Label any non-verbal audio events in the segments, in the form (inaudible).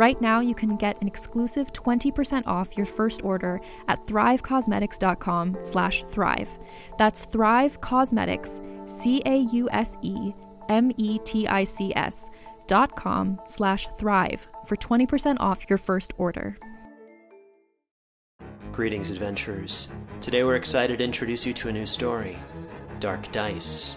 Right now, you can get an exclusive 20% off your first order at thrivecausemetics.com slash thrive. That's Thrive Causemetics, C-A-U-S-E-M-E-T-I-C-S dot com slash thrive for 20% off your first order. Greetings, adventurers. Today we're excited to introduce you to a new story Dark Dice,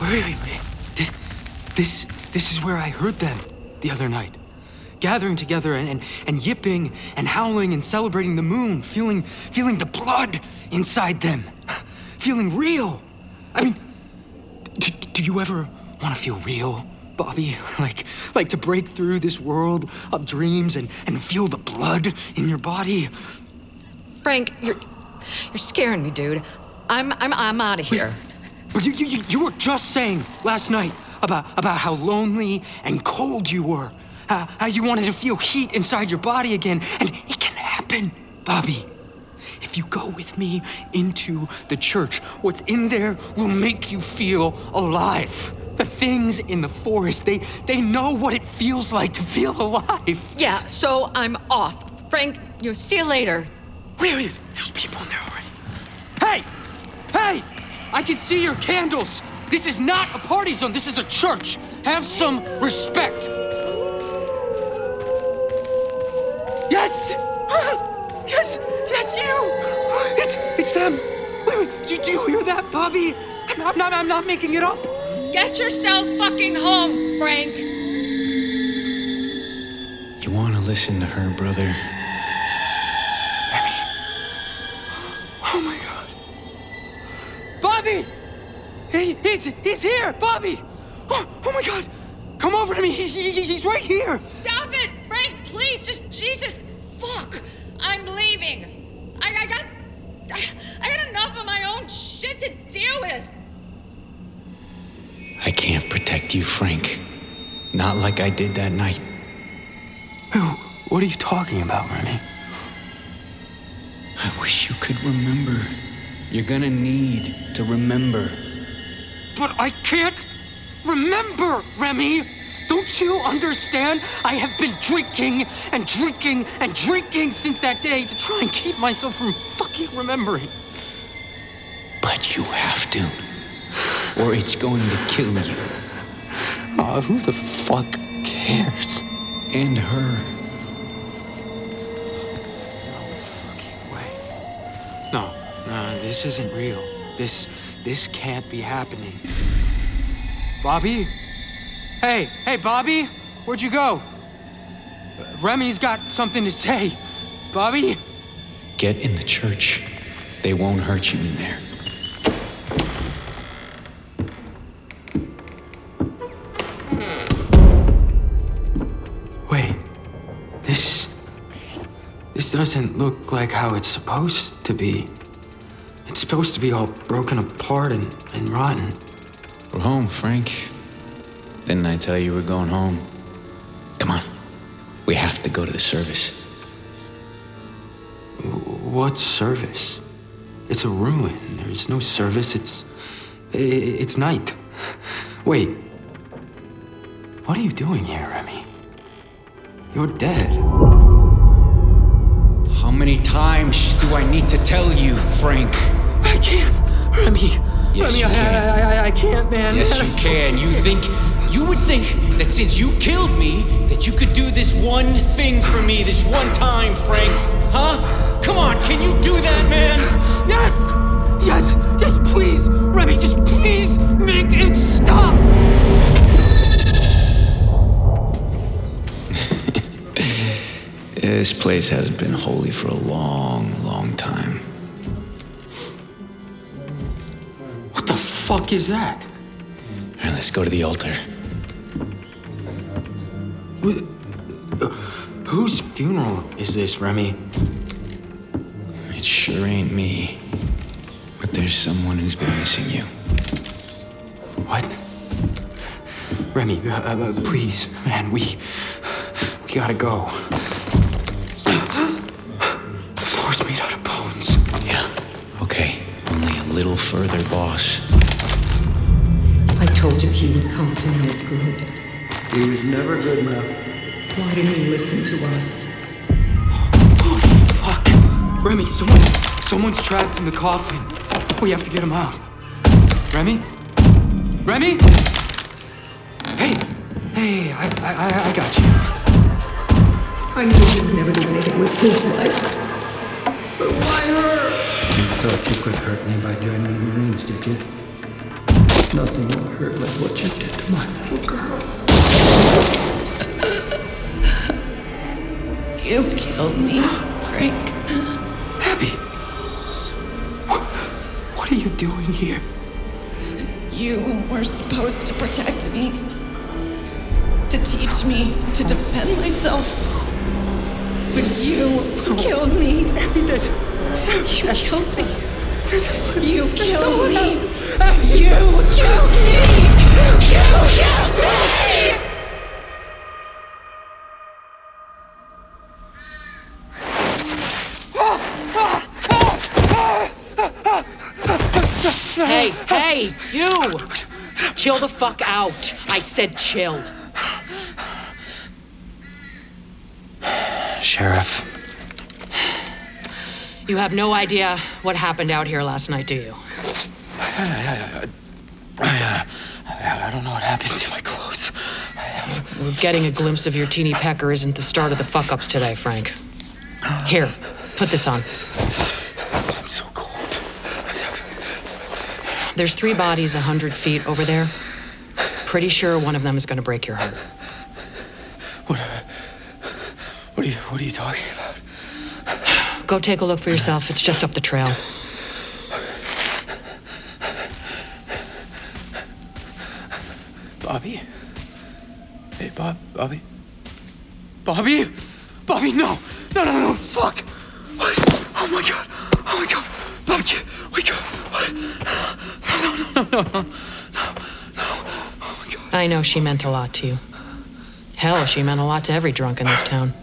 Wait. This, this, this is where I heard them the other night. Gathering together and, and, and yipping and howling and celebrating the moon, feeling, feeling the blood inside them, (sighs) feeling real. I mean, do, do you ever want to feel real, Bobby? (laughs) Like, like to break through this world of dreams and, and feel the blood in your body? Frank, you're you're scaring me, dude. I'm I'm I'm out of here. But you, you, you were just saying last night about, about how lonely and cold you were. How, how you wanted to feel heat inside your body again. And it can happen, Bobby. If you go with me into the church, what's in there will make you feel alive. The things in the forest, they, they know what it feels like to feel alive. Yeah, so I'm off. Frank, you'll see you later. Where is There's people in there already. Hey! Hey! I can see your candles. This is not a party zone. This is a church. Have some respect. Yes! (gasps) Yes! Yes, you! It's it's them. Wait, wait. Do, do you hear that, Bobby? I'm, I'm not. I'm not making it up. Get yourself fucking home, Frank. You want to listen to her, brother? (sighs) Oh my God. Bobby! He, he's he's here, Bobby. Oh, oh my God! Come over to me. He, he, he's right here. Stop it, Frank! Please, just Jesus, fuck! I'm leaving. I, I got, I, I got enough of my own shit to deal with. I can't protect you, Frank. Not like I did that night. Who? What are you talking about, Remy? I wish you could remember. You're gonna need to remember. But I can't remember, Remy. Don't you understand? I have been drinking and drinking and drinking since that day to try and keep myself from fucking remembering. But you have to. Or it's going to kill you. Oh, who the fuck cares? And her. This isn't real. This, this can't be happening. Bobby? Hey, hey, Bobby? Where'd you go? Remy's got something to say. Bobby? Get in the church. They won't hurt you in there. Wait. This. This doesn't look like how it's supposed to be. It's supposed to be all broken apart and, and rotten. We're home, Frank. Didn't I tell you we're going home? Come on. We have to go to the service. What service? It's a ruin. There's no service. It's. It's night. Wait. What are you doing here, Remy? You're dead. How many times do I need to tell you, Frank? I can't. Remy. Yes, Remy, you I, can. I, I, I can't, man. Yes, you can. You think. You would think that since you killed me, that you could do this one thing for me, this one time, Frank. Huh? Come on, can you do that, man? Yes! Yes! Yes, please! Remy, just please make it stop! (laughs) This place hasn't been holy for a long, long time. Fuck is that? All right, let's go to the altar. Wh- Whose funeral is this, Remy? It sure ain't me. But there's someone who's been missing you. What? Remy, uh, uh, uh, please, man, we. We gotta go. The floor's made out of bones. Yeah. Okay. Only a little further, boss. I told you he would come to no good. He was never good enough. Why didn't he listen to us? Oh, fuck! Remy, someone's. Someone's trapped in the coffin. We have to get him out. Remy? Remy? Hey! Hey, I, I, I- I got you. I knew you'd never do anything with his life. But why her? You thought you could hurt me by joining the Marines, did you? Nothing will hurt like what you did to my little girl. You killed me, Frank. Abby! What, are you doing here? You were supposed to protect me, to teach me to defend myself. But you killed me. Abby, that's. You killed me. You killed me. You killed me. You killed me. Hey, hey, you! Chill the fuck out. I said chill. Sheriff. You have no idea what happened out here last night, do you? I, uh, I, I don't know what happened to my clothes. Well, Getting a glimpse of your teeny pecker isn't the start of the fuck ups today, Frank. Here, put this on. I'm so cold. There's three bodies a hundred feet over there. Pretty sure one of them is gonna break your heart. What, what, are you, what are you talking about? Go take a look for yourself. It's just up the trail. Bobby? Bobby? Bobby, no! No, no, no, fuck! What? Oh my god! Oh my god! Bobby, wake up! What? No, no, no, no, no, no, no. Oh my god. I know she meant a lot to you. Hell, she meant a lot to every drunk in this town.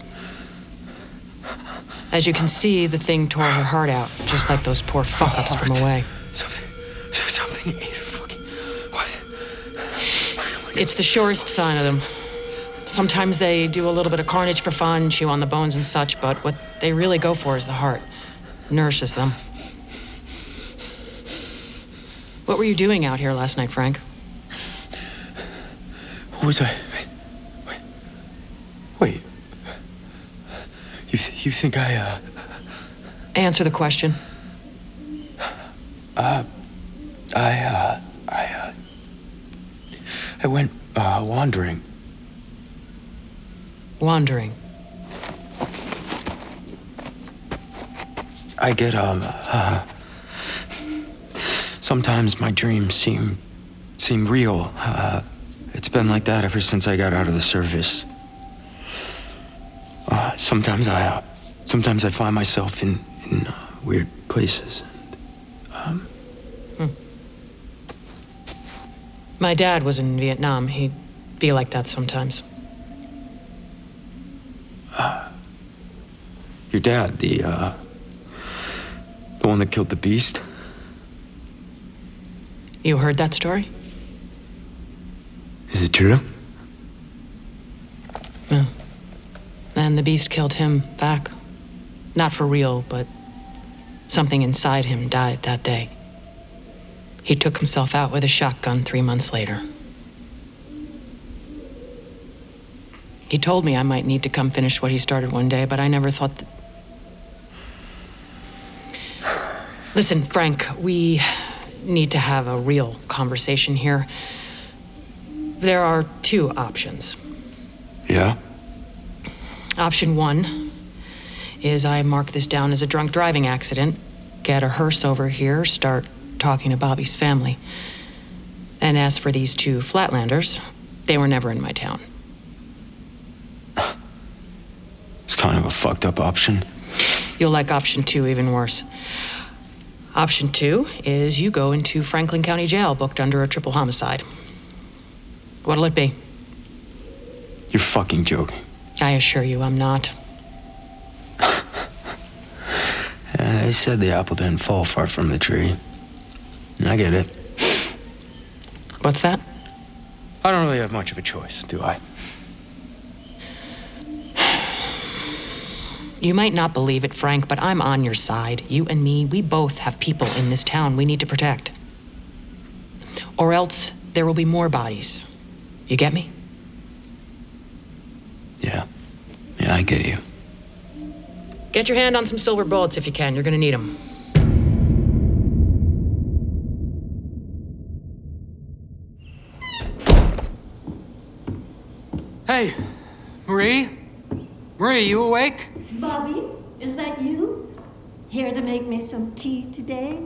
As you can see, the thing tore her heart out, just like those poor fuck ups from away. Something, something ate her fucking. What? Oh it's the surest sign of them. Sometimes they do a little bit of carnage for fun, chew on the bones and such, but what they really go for is the heart. Nourishes them. What were you doing out here last night, Frank? What was I? Wait. Wait. You, th- you think I, uh. Answer the question. Uh, I, uh, I, uh, I went, uh, wandering. Wandering. I get, um, uh, sometimes my dreams seem, seem real. Uh, it's been like that ever since I got out of the service. Uh, sometimes I, uh, sometimes I find myself in, in uh, weird places. And, um, My dad was in Vietnam. He'd be like that sometimes. Your dad, the, uh, the one that killed the beast. You heard that story? Is it true? Yeah. And the beast killed him back. Not for real, but something inside him died that day. He took himself out with a shotgun three months later. He told me I might need to come finish what he started one day, but I never thought that. Listen, Frank, we need to have a real conversation here. There are two options. Yeah? Option one is I mark this down as a drunk driving accident, get a hearse over here, start talking to Bobby's family. And as for these two Flatlanders, they were never in my town. It's kind of a fucked up option. You'll like option two even worse. Option two is you go into Franklin County Jail booked under a triple homicide. What'll it be? You're fucking joking. I assure you, I'm not. (laughs) Uh, they said the apple didn't fall far from the tree. I get it. What's that? I don't really have much of a choice, do I? You might not believe it, Frank, but I'm on your side. You and me, we both have people in this town we need to protect. Or else there will be more bodies. You get me? Yeah. Yeah, I get you. Get your hand on some silver bullets if you can. You're gonna need them. Hey, Marie? Marie, you awake? Bobby, is that you? Here to make me some tea today?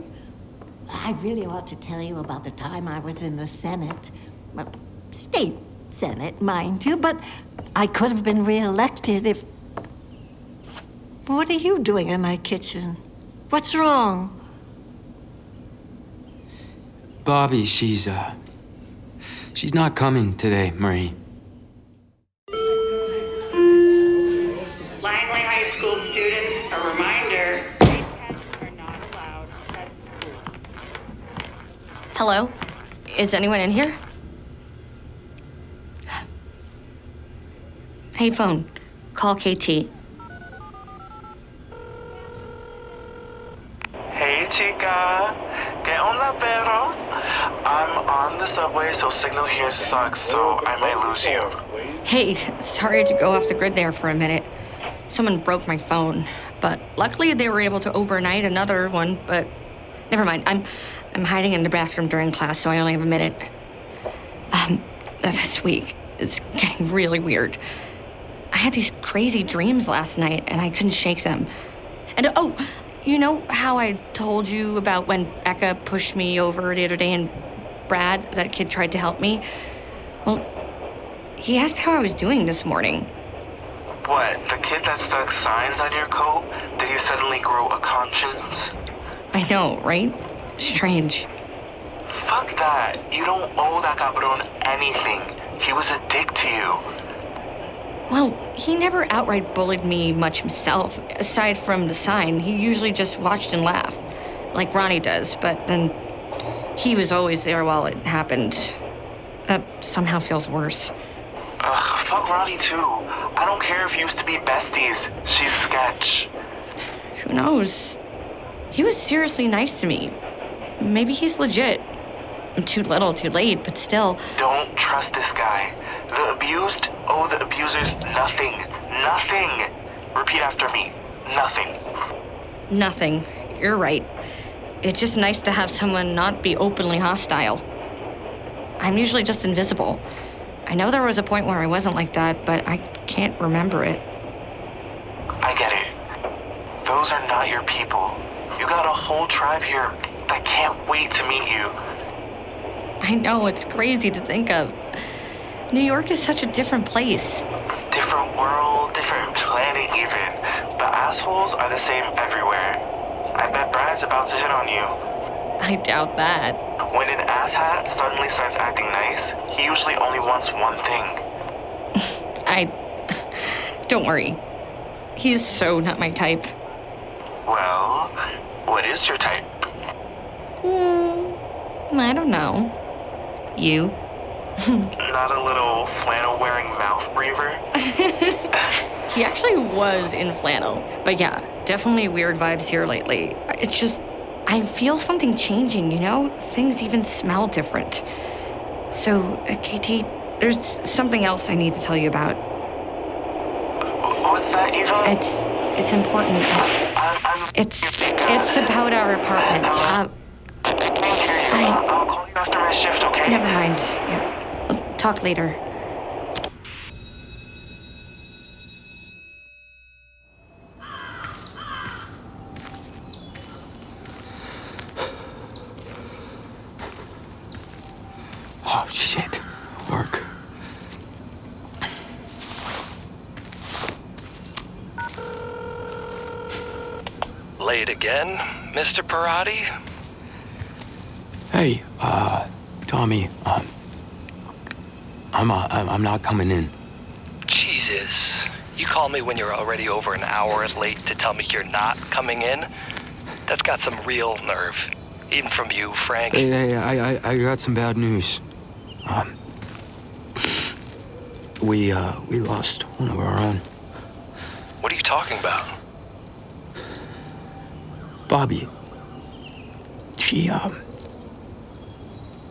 I really ought to tell you about the time I was in the Senate. Well, state Senate, mind you, but I could have been reelected if. What are you doing in my kitchen? What's wrong? Bobby, she's, uh. She's not coming today, Marie. Hello? Is anyone in here? Hey, phone. Call KT. Hey, chica. ¿Qué onda, perro? I'm on the subway, so signal here sucks, so I might lose you. Hey, sorry to go off the grid there for a minute. Someone broke my phone, but luckily they were able to overnight another one, but never mind. I'm I'm hiding in the bathroom during class, so I only have a minute. Um, this week is getting really weird. I had these crazy dreams last night, and I couldn't shake them. And oh, you know how I told you about when Becca pushed me over the other day and Brad, that kid, tried to help me? Well, he asked how I was doing this morning. What, the kid that stuck signs on your coat? Did he suddenly grow a conscience? I know, right? Strange. Fuck that. You don't owe that cabron anything. He was a dick to you. Well, he never outright bullied me much himself. Aside from the sign, he usually just watched and laughed, like Ronnie does, but then he was always there while it happened. That somehow feels worse. Ugh, fuck Ronnie too. I don't care if you used to be besties. She's sketch. Who knows? He was seriously nice to me. Maybe he's legit. Too little, too late, but still. Don't trust this guy. The abused owe the abusers nothing. Nothing. Repeat after me. Nothing. Nothing. You're right. it's just nice to have someone not be openly hostile. I'm usually just invisible. I know there was a point where I wasn't like that, but I can't remember it. I get it. Those are not your people. You got a whole tribe here that can't wait to meet you. I know, it's crazy to think of. New York is such a different place. Different world, different planet, even. The assholes are the same everywhere. I bet Brad's about to hit on you. I doubt that. When an asshat suddenly starts acting nice, he usually only wants one thing. (laughs) I. Don't worry. He's so not my type. Well, what is your type? Hmm, I don't know. You? (laughs) Not a little flannel wearing mouth breather? (laughs) He actually was in flannel. But yeah, definitely weird vibes here lately. It's just, I feel something changing, you know? Things even smell different. So, uh, KT, there's something else I need to tell you about. What's that, Eva? It's it's important. I- It's it's about our apartment. Uh, I. I'll call you after my shift, okay? Never mind. Yeah. We'll talk later. Oh, shit. Work. Late again, Mr. Parati? Hey, uh, Tommy, um, I'm, uh, I'm not coming in. Jesus. You call me when you're already over an hour late to tell me you're not coming in? That's got some real nerve. Even from you, Frank. Hey, hey, I, I, I got some bad news. Um, we, uh, we lost one of our own. What are you talking about? Bobby. She, um,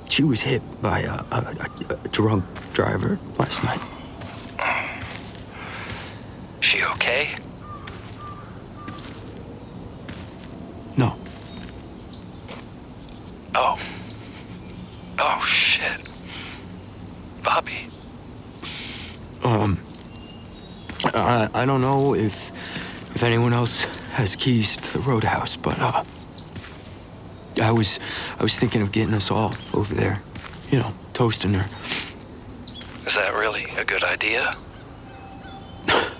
she was hit by a, a, a, a drunk driver last night. She okay? No. Oh. Oh, shit. Bobby. Um, I, I don't know if if anyone else has keys to the roadhouse, but uh, I was I was thinking of getting us all over there, you know, toasting her. Is that really a good idea? (laughs)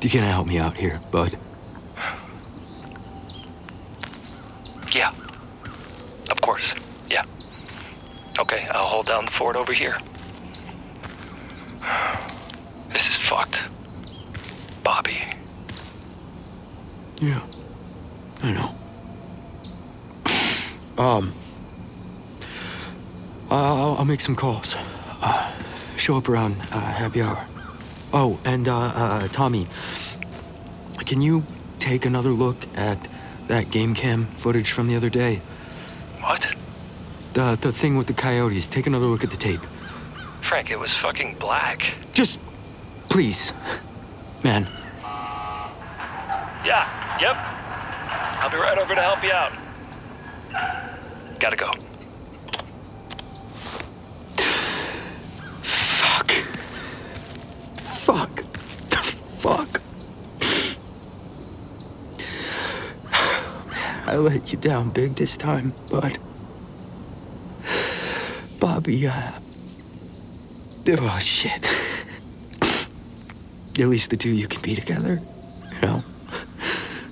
You gonna help me out here, bud? Yeah. Of course. Yeah. Okay, I'll hold down the fort over here. This is fucked. Bobby. Yeah, I know. Um, I'll, I'll make some calls. Uh, show up around uh, happy hour. Oh, and uh, uh, Tommy, can you take another look at that game cam footage from the other day? What? The the thing with the coyotes. Take another look at the tape. Frank, it was fucking black. Just, please, man. Yeah, yep. I'll be right over to help you out. Gotta go. Fuck. I let you down big this time, bud. Bobby, uh. Oh, shit. (laughs) At least the two you can be together, you know?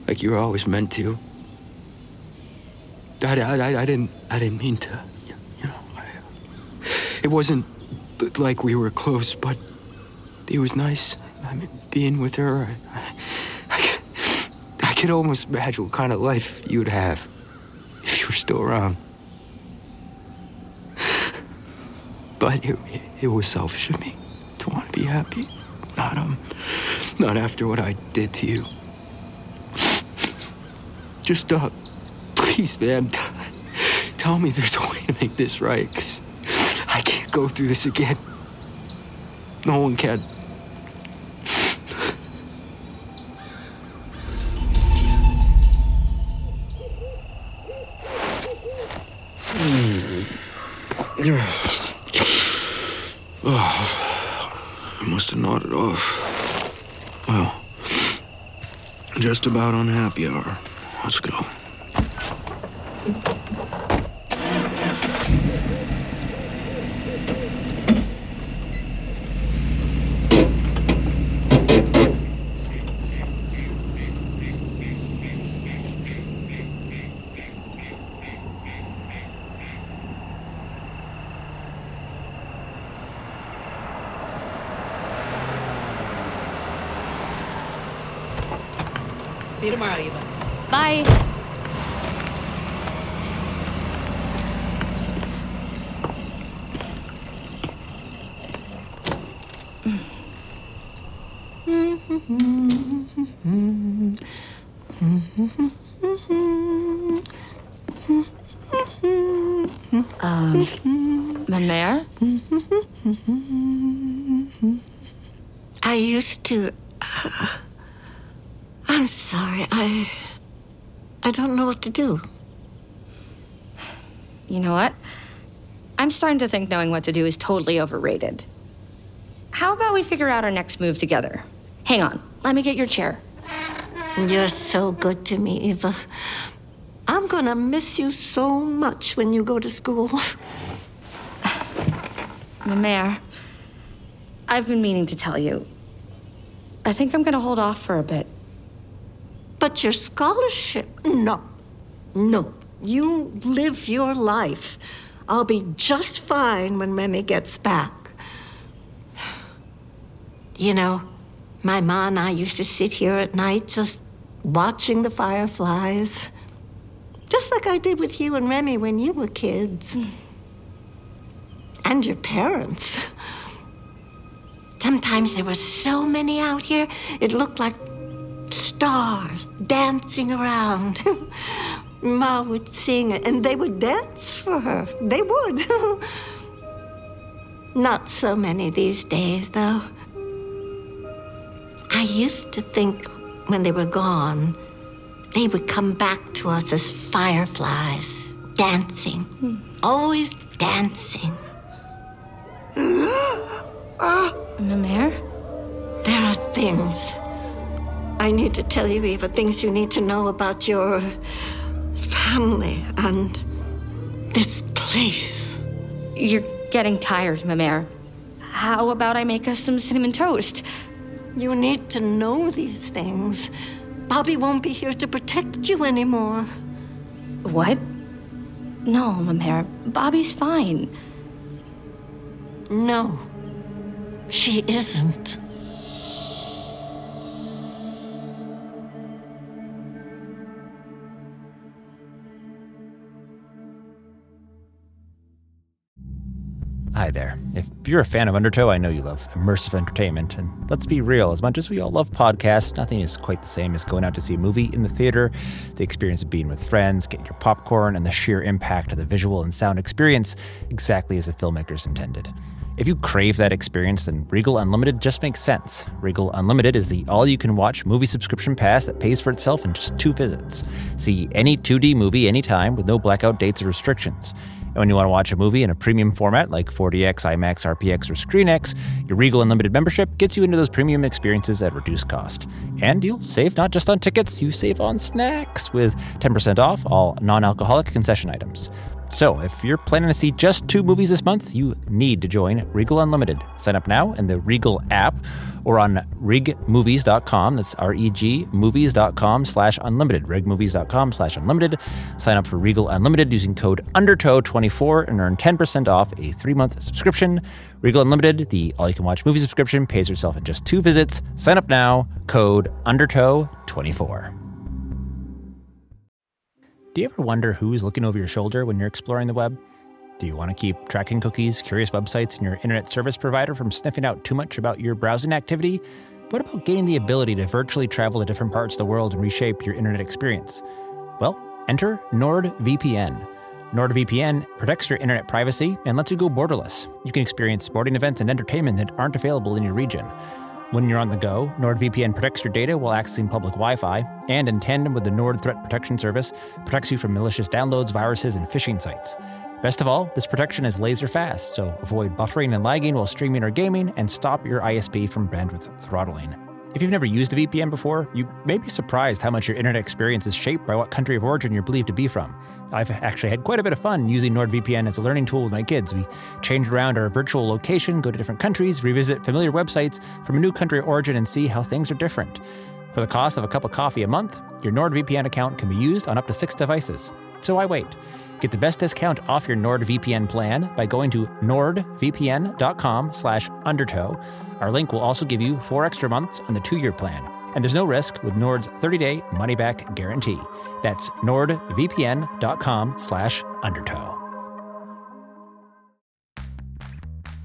Like you were always meant to. I, I, I, didn't I didn't mean to, you know. I, it wasn't like we were close, but it was nice. I mean, being with her. I, I, I could almost imagine what kind of life you would have if you were still around. But it, it was selfish of me to want to be happy. Not um, not after what I did to you. Just uh, please, man, tell me there's a way to make this right, 'cause I can't go through this again. No one can. Oh, I must have nodded off. Well, just about on happy hour. Let's go. See you tomorrow, Eva. Bye. Do. You know what? I'm starting to think knowing what to do is totally overrated. How about we figure out our next move together? Hang on, let me get your chair. You're so good to me, Eva. I'm gonna miss you so much when you go to school. (sighs) Mayor, I've been meaning to tell you. I think I'm gonna hold off for a bit. But your scholarship? No. No. You live your life. I'll be just fine when Remy gets back. You know, my ma and I used to sit here at night just watching the fireflies. Just like I did with you and Remy when you were kids. Mm. And your parents. Sometimes there were so many out here, it looked like stars dancing around. (laughs) Ma would sing, and they would dance for her. They would. (laughs) Not so many these days, though. I used to think when they were gone, they would come back to us as fireflies, dancing, always dancing. (gasps) Mayor? There are things I need to tell you, Eva, things you need to know about your family and this place. You're getting tired, Mamere. How about I make us some cinnamon toast? You need to know these things. Bobby won't be here to protect you anymore. What? No, Mamere. Bobby's fine. No, she isn't. Hi there. If you're a fan of Undertow, I know you love immersive entertainment. And let's be real, as much as we all love podcasts, nothing is quite the same as going out to see a movie in the theater. The experience of being with friends, getting your popcorn, and the sheer impact of the visual and sound experience exactly as the filmmakers intended. If you crave that experience, then Regal Unlimited just makes sense. Regal Unlimited is the all you can watch movie subscription pass that pays for itself in just two visits. See any 2D movie anytime with no blackout dates or restrictions. And when you want to watch a movie in a premium format like 4DX, IMAX, RPX, or ScreenX, your Regal Unlimited membership gets you into those premium experiences at reduced cost. And you'll save not just on tickets, you save on snacks with 10% off all non alcoholic concession items. So, if you're planning to see just two movies this month, you need to join Regal Unlimited. Sign up now in the Regal app or on regmovies.com. That's R-E-G movies.com slash unlimited. regmovies.com slash unlimited. Sign up for Regal Unlimited using code UNDERTOW24 and earn 10% off a three-month subscription. Regal Unlimited, the all-you-can-watch movie subscription, pays yourself in just two visits. Sign up now. Code UNDERTOW24. Do you ever wonder who's looking over your shoulder when you're exploring the web? Do you want to keep tracking cookies, curious websites, and your internet service provider from sniffing out too much about your browsing activity? What about gaining the ability to virtually travel to different parts of the world and reshape your internet experience? Well, enter NordVPN. NordVPN protects your internet privacy and lets you go borderless. You can experience sporting events and entertainment that aren't available in your region. When you're on the go, NordVPN protects your data while accessing public Wi Fi, and in tandem with the Nord Threat Protection Service, protects you from malicious downloads, viruses, and phishing sites. Best of all, this protection is laser fast, so avoid buffering and lagging while streaming or gaming and stop your ISP from bandwidth throttling. If you've never used a VPN before, you may be surprised how much your internet experience is shaped by what country of origin you're believed to be from. I've actually had quite a bit of fun using NordVPN as a learning tool with my kids. We change around our virtual location, go to different countries, revisit familiar websites from a new country of origin, and see how things are different. For the cost of a cup of coffee a month, your NordVPN account can be used on up to six devices. So why wait? Get the best discount off your NordVPN plan by going to nordvpn.com slash undertow. Our link will also give you four extra months on the two-year plan. And there's no risk with Nord's 30-day money-back guarantee. That's nordvpn.com slash undertow.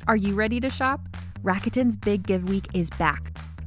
Are you ready to shop? Rakuten's Big Give Week is back.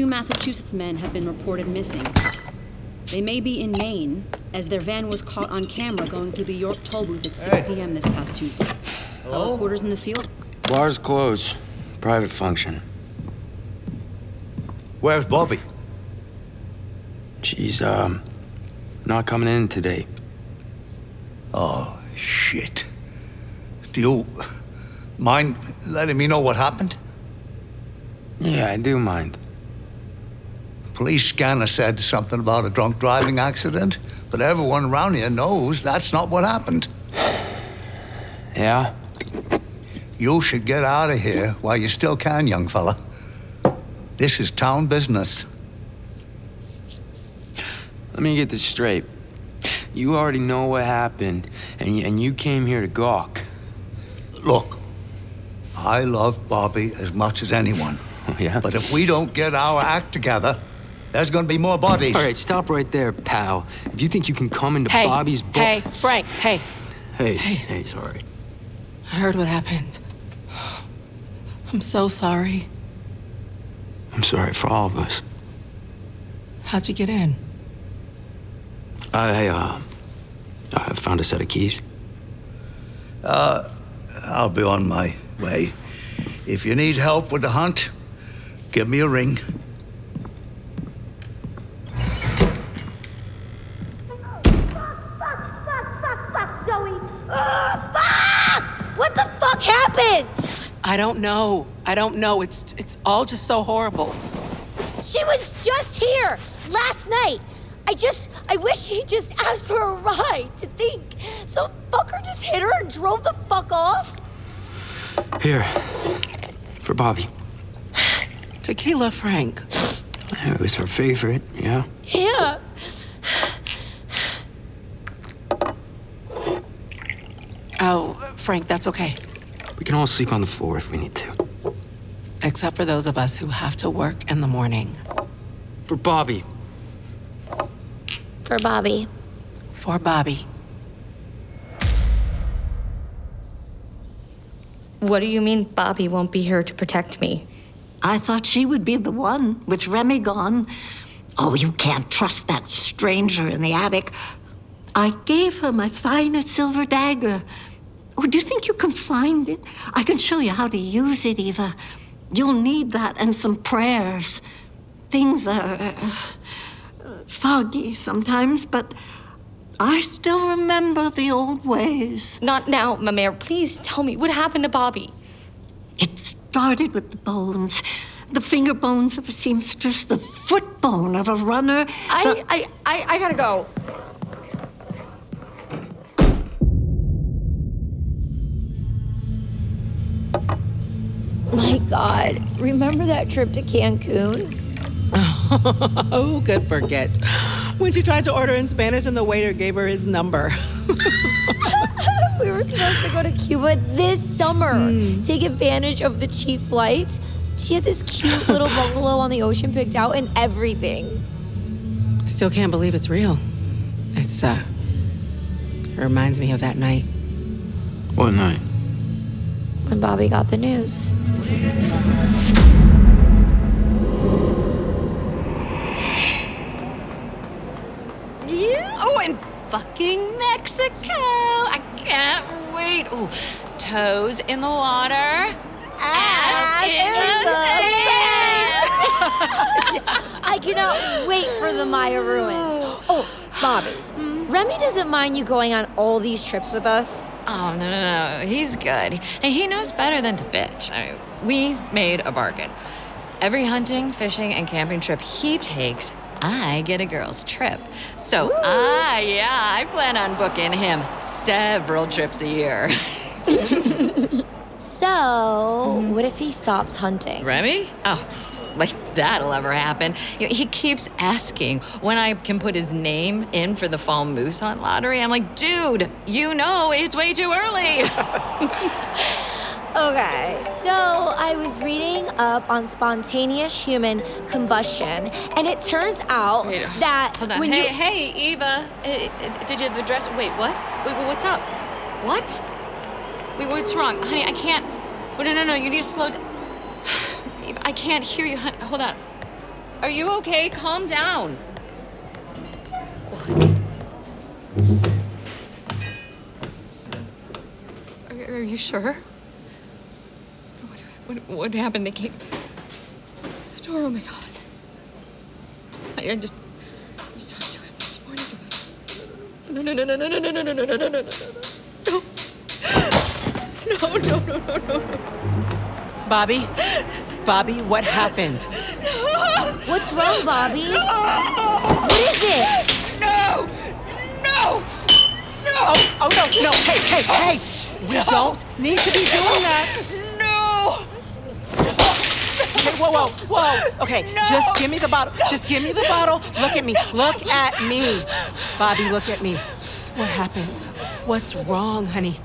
Two Massachusetts men have been reported missing. They may be in Maine, as their van was caught on camera going through the York toll booth at 6 p.m. this past Tuesday. Hello? Reporters in the field? Bar's closed. Private function. Where's Bobby? She's, um, not coming in today. Oh, shit. Do you mind letting me know what happened? Yeah, I do mind. Police scanner said something about a drunk driving accident, but everyone around here knows that's not what happened. Yeah? You should get out of here while you still can, young fella. This is town business. Let me get this straight. You already know what happened, and you, and you came here to gawk. Look, I love Bobby as much as anyone. (laughs) yeah? But if we don't get our act together, there's gonna be more bodies. All right, stop right there, pal. If you think you can come into Hey, Bobby's bo- hey, Frank, hey. Hey, hey, sorry. I heard what happened. I'm so sorry. I'm sorry for all of us. How'd you get in? I, uh, I found a set of keys. Uh, I'll be on my way. If you need help with the hunt, give me a ring. Zoe! fuck! What the fuck happened? I don't know. I don't know. It's it's all just so horrible. She was just here last night. I just, I wish he just asked for a ride to think. Some fucker just hit her and drove the fuck off. Here, for Bobby. Tequila, Frank. It was her favorite, yeah? Yeah. Oh, Frank, that's okay. We can all sleep on the floor if we need to. Except for those of us who have to work in the morning. For Bobby. For Bobby. For Bobby. What do you mean Bobby won't be here to protect me? I thought she would be the one with Remy gone. Oh, you can't trust that stranger in the attic. I gave her my finest silver dagger. Oh, do you think you can find it? I can show you how to use it, Eva. You'll need that and some prayers. Things are uh, foggy sometimes, but I still remember the old ways. Not now, mayor. Please tell me what happened to Bobby. It started with the bones. The finger bones of a seamstress, the foot bone of a runner. I, I, I, I gotta go. My God, remember that trip to Cancun? (laughs) Who could forget? When she tried to order in Spanish and the waiter gave her his number. (laughs) (laughs) we were supposed to go to Cuba this summer, take advantage of the cheap flights. She had this cute little bungalow on the ocean picked out and everything. I Still can't believe it's real. It's, uh, it reminds me of that night. What night? When Bobby got the news. Yeah. Oh, in fucking Mexico. I can't wait. Oh, toes in the water. Ass, in, the sand. (laughs) I cannot wait for the Maya ruins. Oh, Bobby, (sighs) mm. Remy doesn't mind you going on all these trips with us. Oh, no, no, no. He's good. And he knows better than to bitch. I mean, we made a bargain. Every hunting, fishing, and camping trip he takes, I get a girl's trip. So, I, yeah, I plan on booking him several trips a year. (laughs) So, mm-hmm. what if he stops hunting? Remy? Oh, like that'll ever happen. You know, he keeps asking when I can put his name in for the fall moose hunt lottery. I'm like, dude, you know it's way too early. (laughs) Okay, so I was reading up on spontaneous human combustion, and it turns out that Hold on. when hey, you hey, Eva, uh, uh, did you have the dress? Wait, what? Wait, wait, what's up? What? Wait, what's wrong, honey? I can't. Wait, no, no, no. You need to slow. down. I can't hear you. Hold on. Are you okay? Calm down. What? Are, are you sure? What, what, what happened? They came. The door. Oh my god. I, I just. I just talked to him this morning. No, no, no, no, no, no, no, no, no, no, no, no, no, no, no. No, no, no, no, no, no. Bobby? Bobby, what happened? What's wrong, Bobby? What is it? No! No! No! Oh, oh no, no, hey, hey, hey! We don't need to be doing that! No! Okay, whoa, whoa, whoa. Okay, just give me the bottle. Just give me the bottle. Look at me. Look at me. Bobby, look at me. What happened? What's wrong, honey?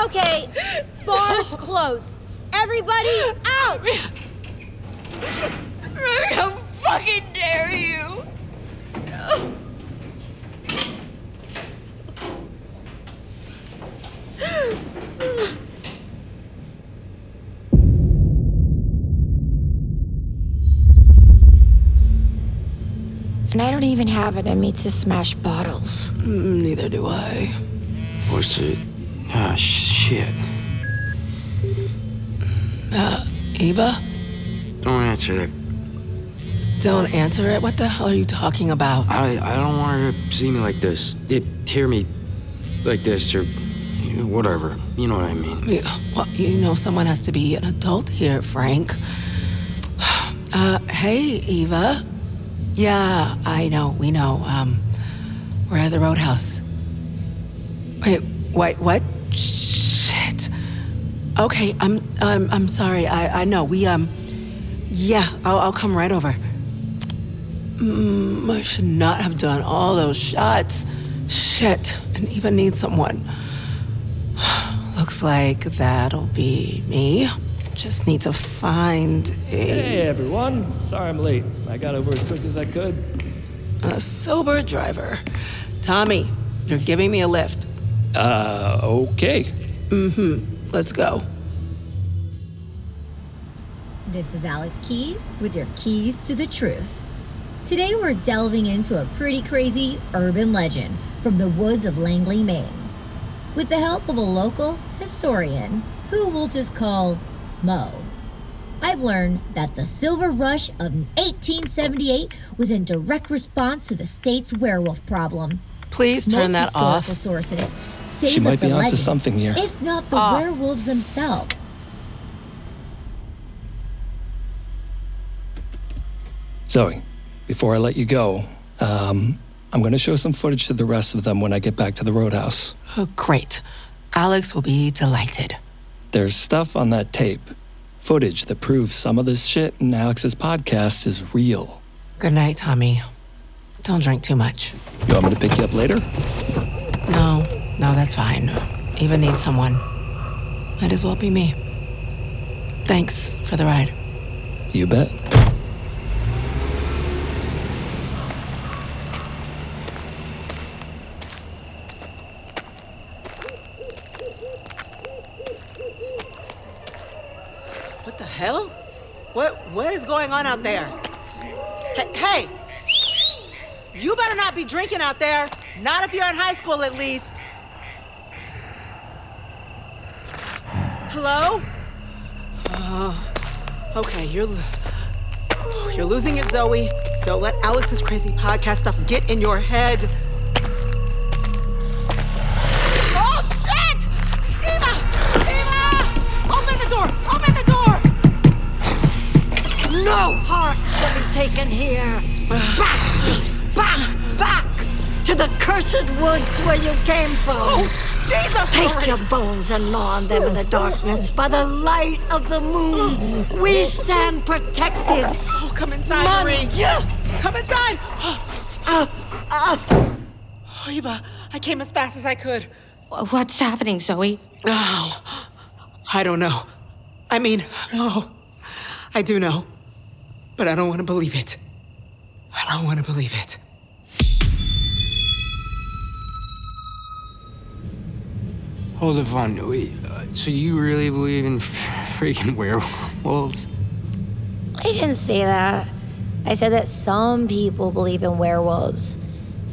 Okay, bars. Everybody out! Remy, how fucking dare you? And I don't even have it in me to smash bottles. Mm, neither do I. What's it? Ah, shit. Uh, Eva? Don't answer it. Don't answer it. What the hell are you talking about? I, I don't want her to see me like this. It, hear me like this or whatever. You know what I mean. Yeah, Well, you know someone has to be an adult here, Frank. (sighs) Uh, hey, Eva. Yeah, I know, we know. Um, we're at the roadhouse. Wait, wait, what? Okay, I'm, I'm, I'm sorry. I, I know. We, um, yeah, I'll, I'll come right over. Mm, I should not have done all those shots. Shit, and even need someone. (sighs) Looks like that'll be me. Just need to find a, Hey everyone, sorry I'm late. I got over as quick as I could. a sober driver. Tommy, you're giving me a lift. Uh, okay. Mm-hmm. Let's go. This is Alex Keys with your keys to the truth. Today we're delving into a pretty crazy urban legend from the woods of Langeley, Maine. With the help of a local historian who we'll just call Mo. I've learned that the Silver Rush of 1878 was in direct response to the state's werewolf problem. Please turn Most that historical off. sources say She might be onto legends, something here. If not the Off. werewolves themselves. Zoe, before I let you go, um, I'm going to show some footage to the rest of them when I get back to the roadhouse. Oh, great. Alex will be delighted. There's stuff on that tape, footage that proves some of this shit in Alex's podcast is real. Good night, Tommy. Don't drink too much. You want me to pick you up later? No, no, that's fine. Eva needs someone. Might as well be me. Thanks for the ride. You bet. What the hell? What what is going on out there? Hey, hey! You better not be drinking out there. Not if you're in high school at least. Hello? Uh, okay, you're you're losing it, Zoe. Don't let Alex's crazy podcast stuff get in your head. Oh shit! Eva! Eva! Open the door! Open the door! No heart shall be taken here. Back, back, back to the cursed woods where you came from. Oh, Jesus! Take your bones and gnaw on them in the darkness by the light of the moon. We stand protected. Oh, come inside, Mon Marie. Dieu. Come inside. Uh, uh, Oh, Eva, I came as fast as I could. What's happening, Zoe? Oh, I don't know. I mean, no, I do know, but I don't want to believe it. I don't want to believe it. Hold it, on. Wait, uh, so you really believe in (laughs) freaking werewolves? I didn't say that. I said that some people believe in werewolves.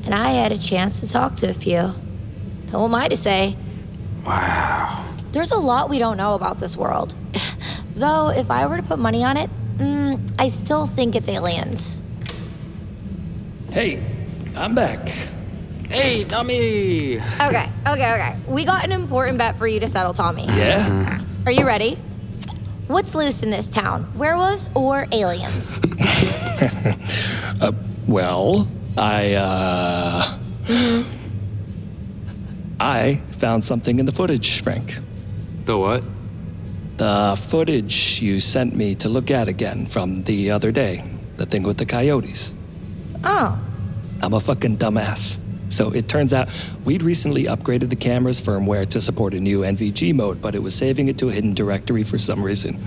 And I had a chance to talk to a few. Who am I to say? Wow. There's a lot we don't know about this world. (laughs) Though, if I were to put money on it, mm, I still think it's aliens. Hey, I'm back. Hey, Tommy! Okay, okay, okay. We got an important bet for you to settle, Tommy. Yeah? Are you ready? What's loose in this town? Werewolves or aliens? (laughs) uh, well, I, uh. I found something in the footage, Frank. The what? The footage you sent me to look at again from the other day. The thing with the coyotes. Oh, I'm a fucking dumbass. So it turns out we'd recently upgraded the camera's firmware to support a new NVG mode, but it was saving it to a hidden directory for some reason.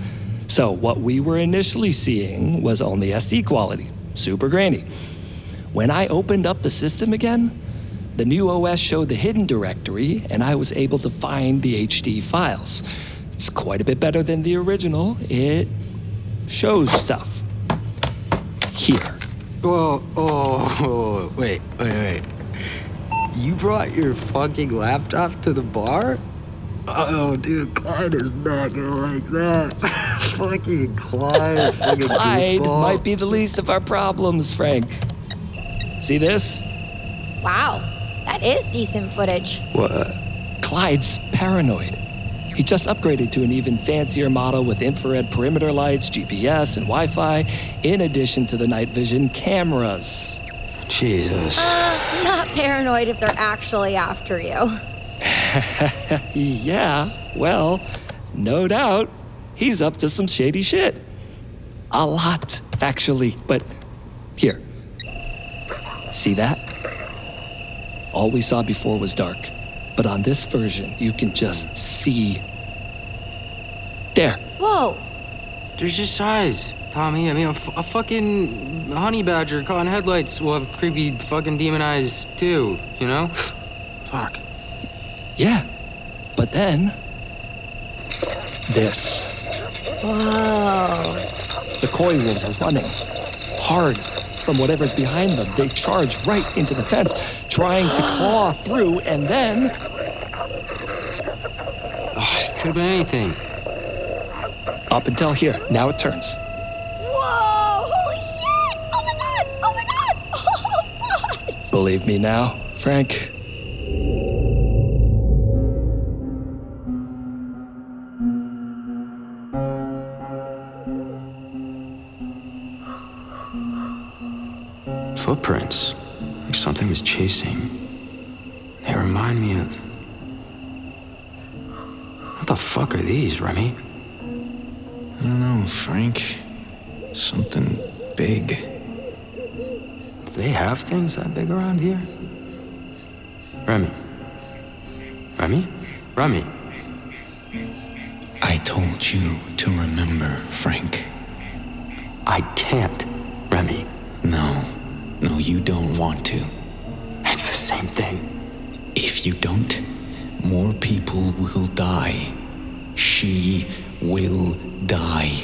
So what we were initially seeing was only SD quality, super grainy. When I opened up the system again, the new OS showed the hidden directory, and I was able to find the HD files. It's quite a bit better than the original. It shows stuff. Here. Whoa, oh, oh, wait, wait, wait. You brought your fucking laptop to the bar? Oh, dude, Clyde is not gonna like that. (laughs) fucking Clyde, (laughs) fucking Clyde goofball. might be the least of our problems, Frank. See this? wow. That is decent footage. What? Clyde's paranoid. He just upgraded to an even fancier model with infrared perimeter lights, GPS, and Wi Fi, in addition to the night vision cameras. Jesus. Uh, not paranoid if they're actually after you. (laughs) yeah, well, no doubt. He's up to some shady shit. A lot, actually. But here. See that? All we saw before was dark. But on this version, you can just see. There. Whoa. There's just size, Tommy. I mean, a, f- a fucking honey badger caught in headlights will have creepy fucking demon eyes, too, you know? (sighs) Fuck. Yeah. But then. This. Whoa. The coywolves are running. Hard. From whatever's behind them, they charge right into the fence, trying to claw (gasps) through, and then. (sighs) Oh, it could have been anything. Up until here. Now it turns. Believe me now, Frank. Footprints. Like something was chasing. They remind me of. What the fuck are these, Remy? I don't know, Frank. Something big. They have things that big around here? Remy. Remy? Remy. I told you to remember, Frank. I can't, Remy. No. No, you don't want to. It's the same thing. If you don't, more people will die. She will die.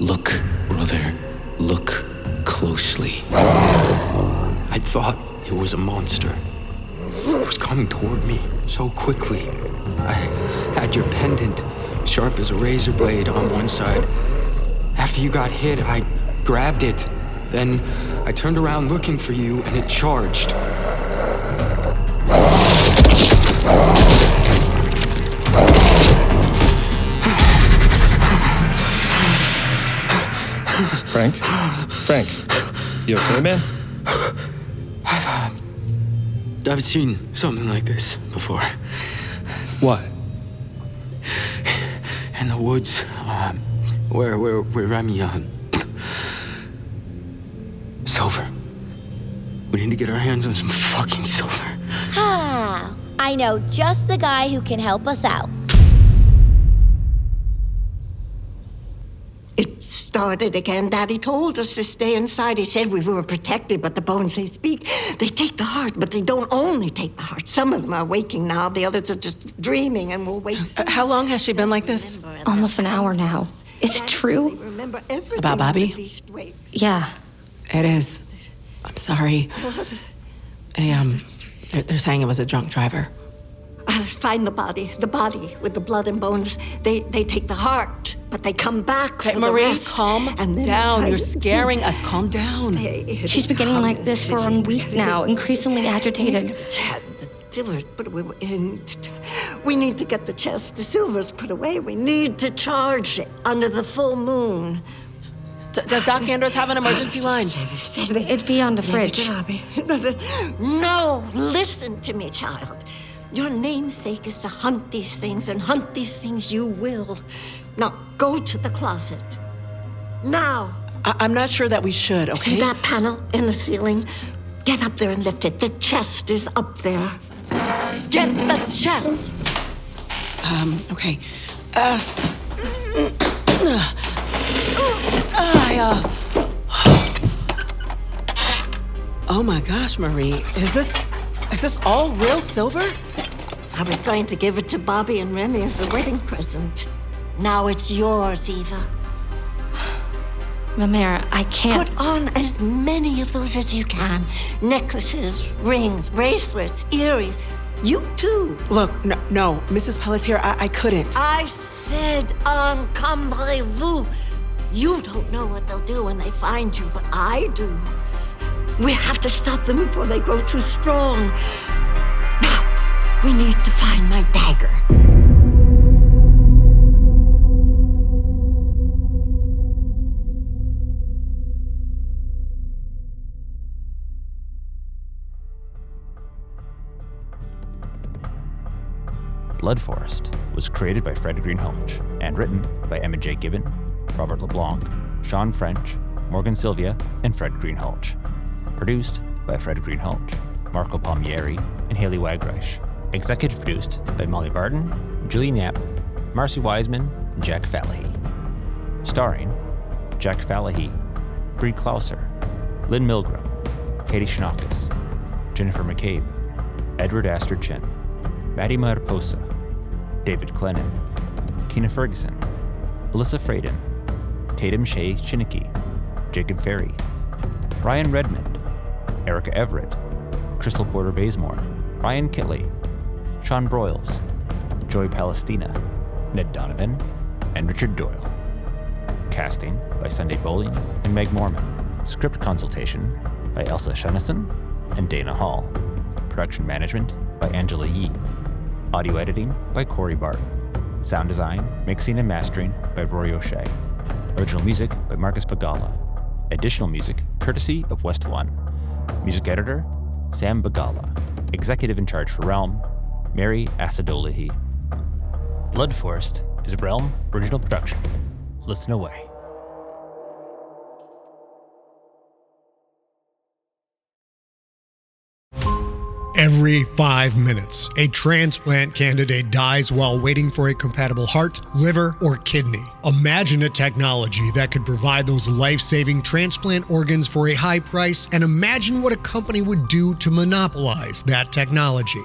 Look, brother. Look closely. I thought it was a monster. It was coming toward me so quickly. I had your pendant, sharp as a razor blade, on one side. After you got hit, I grabbed it. Then I turned around looking for you, and it charged. Frank? Frank, you okay, man? I've, uh, I've seen something like this before. What? In the woods, um, where, where, where Remy, uh, silver. We need to get our hands on some fucking silver. Ah, I know just the guy who can help us out. Started again. Daddy told us to stay inside. He said we were protected, but the bones they speak, they take the heart, but they don't only take the heart. Some of them are waking now, the others are just dreaming and will wake. Uh, how long has she been like this? Almost an hour now. Is it true? Remember everything. About Bobby? Yeah. It is. I'm sorry. (laughs) Hey, um, they're, they're saying it was a drunk driver. Uh, find the body, the body with the blood and bones. They they take the heart, but they come back Okay, for Marie, the rest. calm and down. I- You're scaring us. Calm down. She's been getting like this for a week now, increasingly agitated. Silver's put away. and We need to get the chest. The silver's put away. We need to charge it under the full moon. D- does Doc Andrews have an emergency (sighs) line? It'd be on the fridge. (laughs) No, listen to me, child. Your namesake is to hunt these things, and hunt these things you will. Now, go to the closet. Now. I- I'm not sure that we should, okay? See that panel in the ceiling? Get up there and lift it. The chest is up there. Get the chest. Um, okay. Uh. I, uh. Oh my gosh, Marie. Is this. Is this all real silver? I was going to give it to Bobby and Remy as a wedding present. Now it's yours, Eva. Mamera, I can't. Put on as many of those as you can necklaces, rings, bracelets, earrings. You too. Look, no, no Mrs. Pelletier, I, I couldn't. I said encombrez-vous. You don't know what they'll do when they find you, but I do. We have to stop them before they grow too strong. We need to find my dagger. Blood Forest was created by Fred Greenhalgh and written by Emma J. Gibbon, Robert LeBlanc, Shawn French, Morgan Sylvia, and Fred Greenhalgh. Produced by Fred Greenhalgh, Marco Palmieri, and Hayley Wagreich. Executive produced by Molly Barton, Julian Yap, Marci Wiseman, and Jack Falahee. Starring Jack Falahee, Bree Klauser, Lynn Milgrim, Katie Chonacas, Jennifer McCabe, Edward Astor Chin, Mattie Mariposa, David Clennon, Keena Ferguson, Ilyssa Fradin, Tatum Shae Chiniquy, Jacob Farry, Ryann Redmond, Erica Everett, Crystal Porter Bazemore, Ryan Kitley, Shaun Broyls, Joey Palestina, Ned Donovan, and Richard Doyle. Casting by Sunday Boling and Meg Morman. Script consultation by Elsa Shunnison and Dana Hall. Production management by Angela Yih. Audio editing by Cory Barton. Sound design, mixing, and mastering by Rory O'Shea. Original music by Marcus Bagala. Additional music courtesy of West One. Music editor, Sam Bagala. Executive in charge for Realm, Mary Assadullahi. Blood Forest is a Realm original production. Listen away. Every five minutes, a transplant candidate dies while waiting for a compatible heart, liver, or kidney. Imagine a technology that could provide those life saving transplant organs for a high price, and imagine what a company would do to monopolize that technology.